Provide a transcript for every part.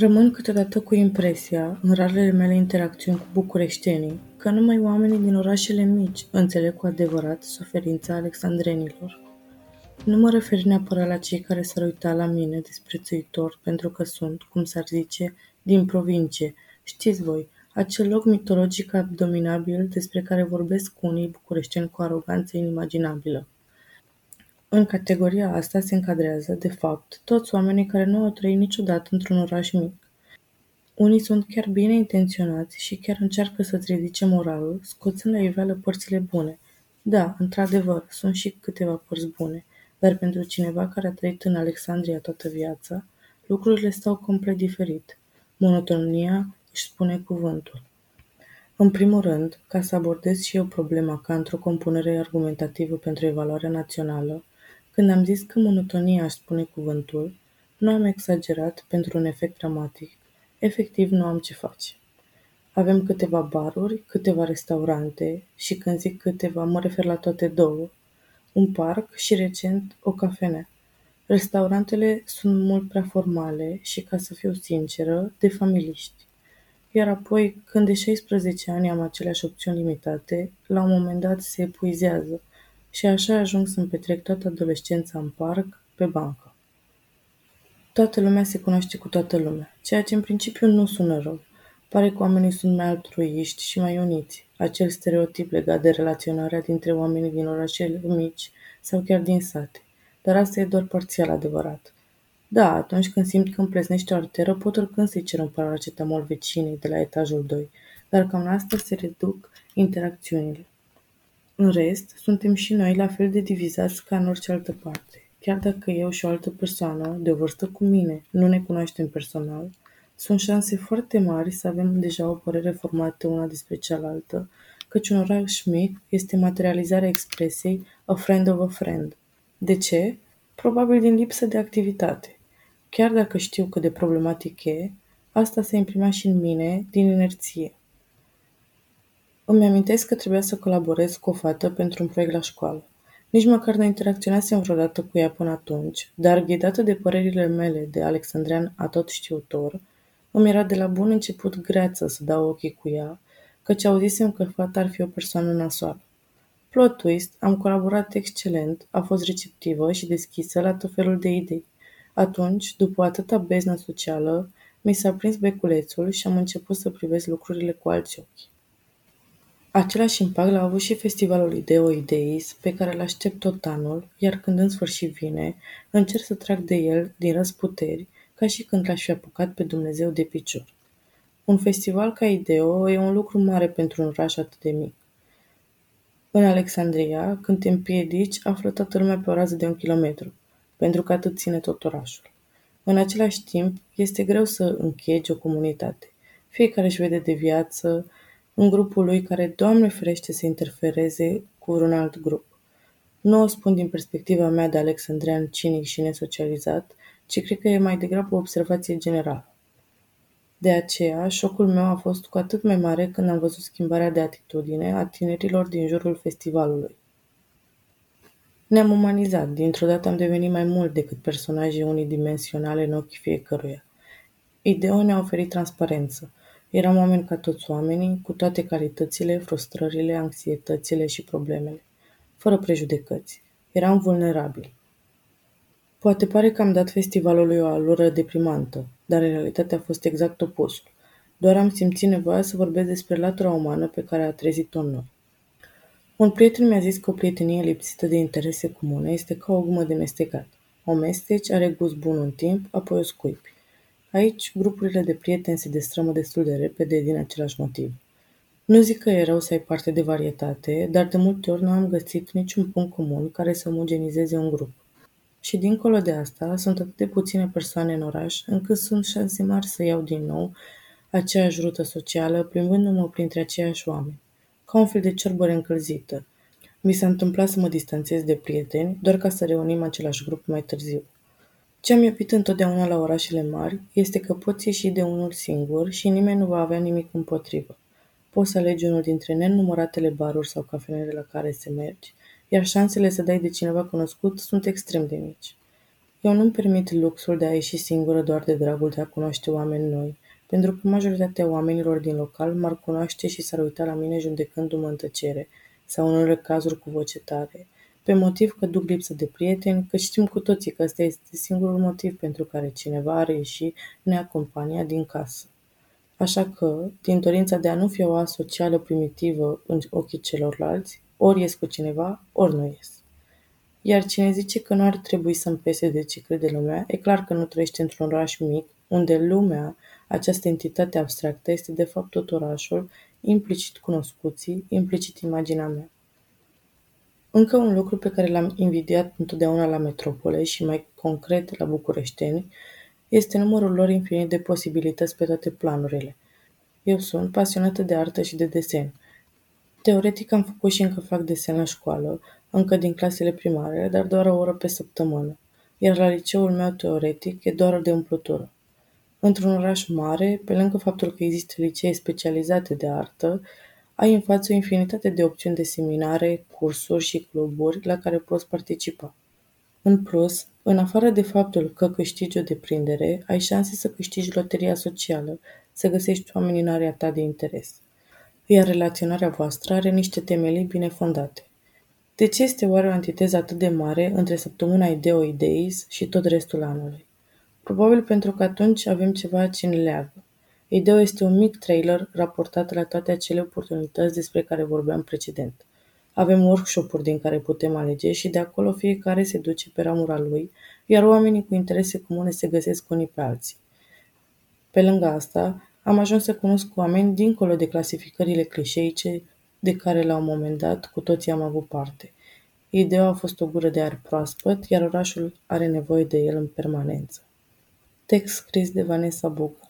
Rămân câteodată cu impresia, în rarele mele interacțiuni cu bucureștenii, că numai oamenii din orașele mici înțeleg cu adevărat suferința alexandrenilor. Nu mă refer neapărat la cei care s-ar uita la mine disprețuitor pentru că sunt, cum s-ar zice, din provincie. Știți voi, acel loc mitologic abdominabil despre care vorbesc unii bucureșteni cu aroganță inimaginabilă. În categoria asta se încadrează, de fapt, toți oamenii care nu au trăit niciodată într-un oraș mic. Unii sunt chiar bine intenționați și chiar încearcă să-ți ridice moralul, scoțând la iveală părțile bune. Da, într-adevăr, sunt și câteva părți bune, dar pentru cineva care a trăit în Alexandria toată viața, lucrurile stau complet diferit. Monotonia își spune cuvântul. În primul rând, ca să abordez și eu problema ca într-o compunere argumentativă pentru evaluarea națională, când am zis că monotonia aș spune cuvântul, nu am exagerat pentru un efect dramatic. Efectiv nu am ce face. Avem câteva baruri, câteva restaurante și când zic câteva mă refer la toate două, un parc și recent o cafenea. Restaurantele sunt mult prea formale și, ca să fiu sinceră, de familiști. Iar apoi, când de 16 ani am aceleași opțiuni limitate, la un moment dat se epuizează și așa ajung să-mi petrec toată adolescența în parc, pe bancă. Toată lumea se cunoaște cu toată lumea, ceea ce în principiu nu sună rău. Pare că oamenii sunt mai altruiști și mai uniți, acel stereotip legat de relaționarea dintre oamenii din orașele mici sau chiar din sate. Dar asta e doar parțial adevărat. Da, atunci când simt că îmi plesnește o arteră, pot oricând să-i cer un paracetamol vecinei de la etajul 2, dar cam la asta se reduc interacțiunile. În rest, suntem și noi la fel de divizați ca în orice altă parte. Chiar dacă eu și o altă persoană, de vârstă cu mine, nu ne cunoaștem personal, sunt șanse foarte mari să avem deja o părere formată una despre cealaltă, căci un oraș mic este materializarea expresiei a friend of a friend. De ce? Probabil din lipsă de activitate. Chiar dacă știu cât de problematic e, asta se imprima și în mine din inerție. Îmi amintesc că trebuia să colaborez cu o fată pentru un proiect la școală. Nici măcar nu interacționasem vreodată cu ea până atunci, dar ghidată de părerile mele de alexandrean atot știutor, îmi era de la bun început greață să dau ochii cu ea, căci auzisem că fata ar fi o persoană nasoală. Plot twist, am colaborat excelent, a fost receptivă și deschisă la tot felul de idei. Atunci, după atâta beznă socială, mi s-a prins beculețul și am început să privesc lucrurile cu alți ochi. Același impact l-a avut și festivalul Ideo Ideis, pe care îl aștept tot anul, iar când în sfârșit vine, încerc să trag de el din răsputeri, ca și când l-aș fi apucat pe Dumnezeu de picior. Un festival ca Ideo e un lucru mare pentru un oraș atât de mic. În Alexandria, când te împiedici, află toată lumea pe o rază de un kilometru, pentru că atât ține tot orașul. În același timp, este greu să închegi o comunitate. Fiecare își vede de viață, în grupul lui care, Doamne ferește, să interfereze cu un alt grup. Nu o spun din perspectiva mea de alexandrean cinic și nesocializat, ci cred că e mai degrabă o observație generală. De aceea, șocul meu a fost cu atât mai mare când am văzut schimbarea de atitudine a tinerilor din jurul festivalului. Ne-am umanizat, dintr-o dată am devenit mai mult decât personaje unidimensionale în ochii fiecăruia. Ideo ne-a oferit transparență, Eram oameni ca toți oamenii, cu toate calitățile, frustrările, anxietățile și problemele, fără prejudecăți. Eram vulnerabili. Poate pare că am dat festivalului o alură deprimantă, dar în realitate a fost exact opusul. Doar am simțit nevoia să vorbesc despre latura umană pe care a trezit-o în noi. Un prieten mi-a zis că o prietenie lipsită de interese comune este ca o gumă de mestecat. O mesteci, are gust bun un timp, apoi o scuipi. Aici, grupurile de prieteni se destrămă destul de repede din același motiv. Nu zic că e rău să ai parte de varietate, dar de multe ori nu am găsit niciun punct comun care să omogenizeze un grup. Și dincolo de asta, sunt atât de puține persoane în oraș, încât sunt șanse mari să iau din nou aceeași rută socială, plimbându-mă printre aceiași oameni. Ca un fel de cerbăre încălzită. Mi s-a întâmplat să mă distanțez de prieteni, doar ca să reunim același grup mai târziu. Ce am iubit întotdeauna la orașele mari este că poți ieși de unul singur și nimeni nu va avea nimic împotrivă. Poți să alegi unul dintre nenumăratele baruri sau cafenele la care să mergi, iar șansele să dai de cineva cunoscut sunt extrem de mici. Eu nu-mi permit luxul de a ieși singură doar de dragul de a cunoaște oameni noi, pentru că majoritatea oamenilor din local m-ar cunoaște și s-ar uita la mine judecându-mă în tăcere, sau în unele cazuri cu voce tare, pe motiv că duc lipsă de prieteni, că știm cu toții că ăsta este singurul motiv pentru care cineva ar ieși neacompaniat din casă. Așa că, din dorința de a nu fi o asocială primitivă în ochii celorlalți, ori ies cu cineva, ori nu ies. Iar cine zice că nu ar trebui să-mi pese de ce crede lumea, e clar că nu trăiește într-un oraș mic, unde lumea, această entitate abstractă, este de fapt tot orașul, implicit cunoscuții, implicit imaginea mea. Încă un lucru pe care l-am invidiat întotdeauna la metropole și mai concret la bucureșteni este numărul lor infinit de posibilități pe toate planurile. Eu sunt pasionată de artă și de desen. Teoretic am făcut și încă fac desen la școală, încă din clasele primare, dar doar o oră pe săptămână, iar la liceul meu teoretic e doar de umplutură. Într-un oraș mare, pe lângă faptul că există licee specializate de artă, ai în față o infinitate de opțiuni de seminare, cursuri și cluburi la care poți participa. În plus, în afară de faptul că câștigi o deprindere, ai șanse să câștigi loteria socială, să găsești oameni în area ta de interes. Iar relaționarea voastră are niște temelii bine fondate. De ce este oare o antiteză atât de mare între săptămâna Ideo Ideis și tot restul anului? Probabil pentru că atunci avem ceva ce ne leagă. Ideo este un mic trailer raportat la toate acele oportunități despre care vorbeam precedent. Avem workshop-uri din care putem alege și de acolo fiecare se duce pe ramura lui, iar oamenii cu interese comune se găsesc unii pe alții. Pe lângă asta, am ajuns să cunosc oameni dincolo de clasificările clișeice de care la un moment dat cu toții am avut parte. Ideea a fost o gură de aer proaspăt, iar orașul are nevoie de el în permanență. Text scris de Vanessa Buga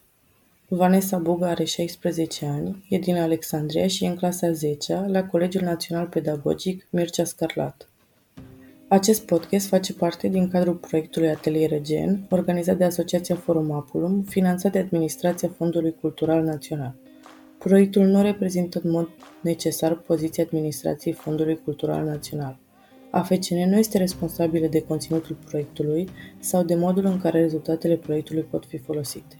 Vanessa Buga are 16 ani, e din Alexandria și e în clasa 10 la Colegiul Național Pedagogic Mircea Scarlat. Acest podcast face parte din cadrul proiectului Atelier Regen, organizat de Asociația Forum Apulum, finanțat de Administrația Fondului Cultural Național. Proiectul nu reprezintă în mod necesar poziția administrației Fondului Cultural Național. AFCN nu este responsabilă de conținutul proiectului sau de modul în care rezultatele proiectului pot fi folosite.